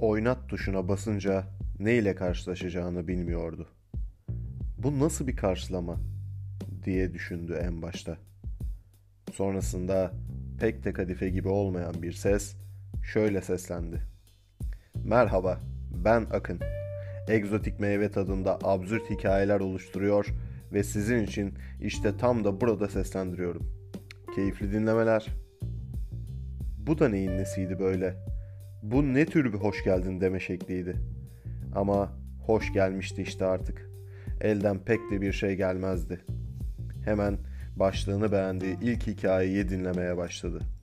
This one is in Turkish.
oynat tuşuna basınca ne ile karşılaşacağını bilmiyordu. Bu nasıl bir karşılama diye düşündü en başta. Sonrasında pek de kadife gibi olmayan bir ses şöyle seslendi. Merhaba, ben Akın. Egzotik meyve tadında absürt hikayeler oluşturuyor ve sizin için işte tam da burada seslendiriyorum. Keyifli dinlemeler. Bu da neyin nesiydi böyle? Bu ne tür bir hoş geldin deme şekliydi. Ama hoş gelmişti işte artık. Elden pek de bir şey gelmezdi. Hemen başlığını beğendiği ilk hikayeyi dinlemeye başladı.''